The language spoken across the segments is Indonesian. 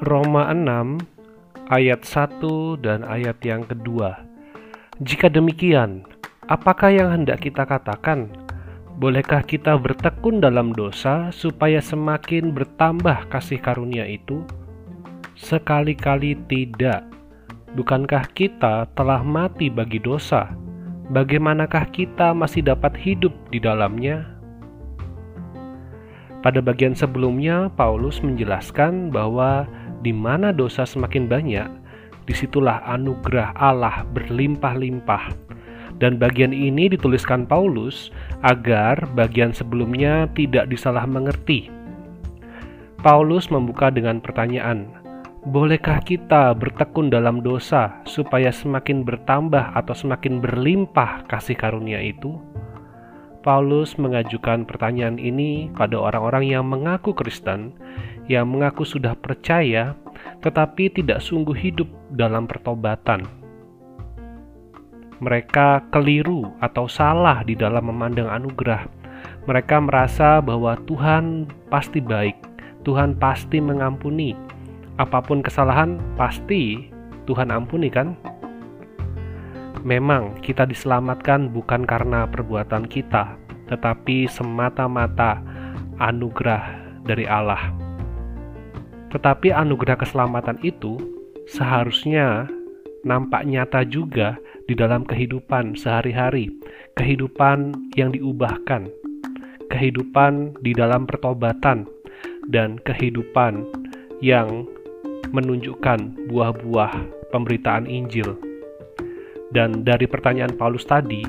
Roma 6 ayat 1 dan ayat yang kedua. Jika demikian, apakah yang hendak kita katakan? Bolehkah kita bertekun dalam dosa supaya semakin bertambah kasih karunia itu? Sekali-kali tidak. Bukankah kita telah mati bagi dosa? Bagaimanakah kita masih dapat hidup di dalamnya? Pada bagian sebelumnya, Paulus menjelaskan bahwa di mana dosa semakin banyak, di situlah anugerah Allah berlimpah-limpah. Dan bagian ini dituliskan Paulus agar bagian sebelumnya tidak disalah mengerti. Paulus membuka dengan pertanyaan, Bolehkah kita bertekun dalam dosa supaya semakin bertambah atau semakin berlimpah kasih karunia itu? Paulus mengajukan pertanyaan ini pada orang-orang yang mengaku Kristen, yang mengaku sudah percaya, tetapi tidak sungguh hidup dalam pertobatan. Mereka keliru atau salah di dalam memandang anugerah. Mereka merasa bahwa Tuhan pasti baik, Tuhan pasti mengampuni. Apa pun kesalahan, pasti Tuhan ampuni, kan? Memang kita diselamatkan bukan karena perbuatan kita, tetapi semata-mata anugerah dari Allah. Tetapi anugerah keselamatan itu seharusnya nampak nyata juga di dalam kehidupan sehari-hari, kehidupan yang diubahkan, kehidupan di dalam pertobatan, dan kehidupan yang menunjukkan buah-buah pemberitaan Injil. Dan dari pertanyaan Paulus tadi,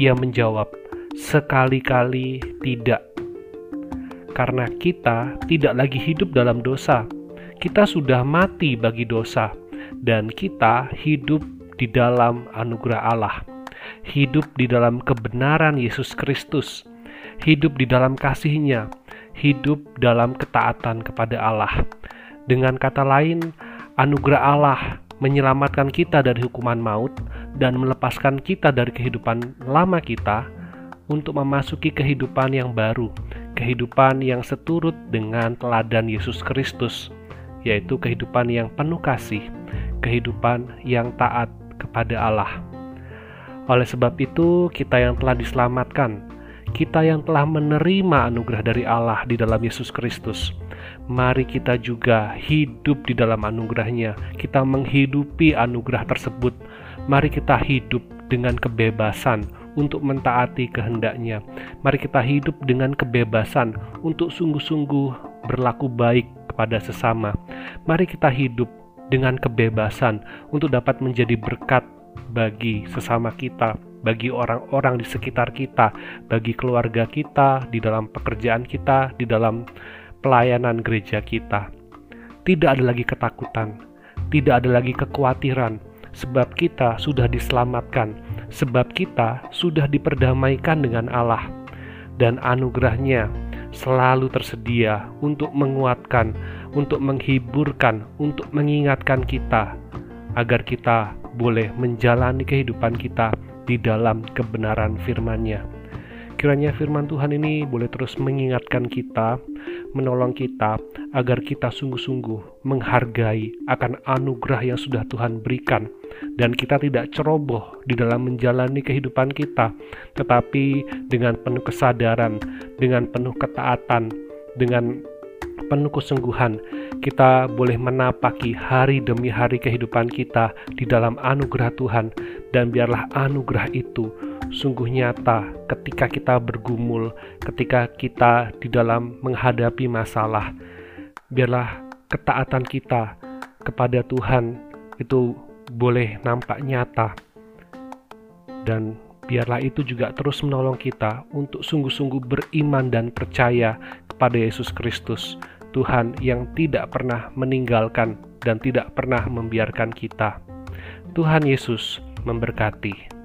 ia menjawab, "Sekali-kali tidak." Karena kita tidak lagi hidup dalam dosa. Kita sudah mati bagi dosa dan kita hidup di dalam anugerah Allah. Hidup di dalam kebenaran Yesus Kristus. Hidup di dalam kasihnya, hidup dalam ketaatan kepada Allah. Dengan kata lain, anugerah Allah menyelamatkan kita dari hukuman maut dan melepaskan kita dari kehidupan lama kita untuk memasuki kehidupan yang baru, kehidupan yang seturut dengan teladan Yesus Kristus, yaitu kehidupan yang penuh kasih, kehidupan yang taat kepada Allah. Oleh sebab itu, kita yang telah diselamatkan, kita yang telah menerima anugerah dari Allah di dalam Yesus Kristus, mari kita juga hidup di dalam anugerahnya. Kita menghidupi anugerah tersebut Mari kita hidup dengan kebebasan untuk mentaati kehendaknya. Mari kita hidup dengan kebebasan untuk sungguh-sungguh berlaku baik kepada sesama. Mari kita hidup dengan kebebasan untuk dapat menjadi berkat bagi sesama kita, bagi orang-orang di sekitar kita, bagi keluarga kita, di dalam pekerjaan kita, di dalam pelayanan gereja kita. Tidak ada lagi ketakutan, tidak ada lagi kekhawatiran, sebab kita sudah diselamatkan, sebab kita sudah diperdamaikan dengan Allah, dan anugerahnya selalu tersedia untuk menguatkan, untuk menghiburkan, untuk mengingatkan kita, agar kita boleh menjalani kehidupan kita di dalam kebenaran firman-Nya. Kiranya firman Tuhan ini boleh terus mengingatkan kita, menolong kita, agar kita sungguh-sungguh menghargai akan anugerah yang sudah Tuhan berikan, dan kita tidak ceroboh di dalam menjalani kehidupan kita, tetapi dengan penuh kesadaran, dengan penuh ketaatan, dengan penuh kesungguhan, kita boleh menapaki hari demi hari kehidupan kita di dalam anugerah Tuhan, dan biarlah anugerah itu sungguh nyata ketika kita bergumul, ketika kita di dalam menghadapi masalah. Biarlah ketaatan kita kepada Tuhan itu boleh nampak nyata. Dan biarlah itu juga terus menolong kita untuk sungguh-sungguh beriman dan percaya kepada Yesus Kristus, Tuhan yang tidak pernah meninggalkan dan tidak pernah membiarkan kita. Tuhan Yesus memberkati.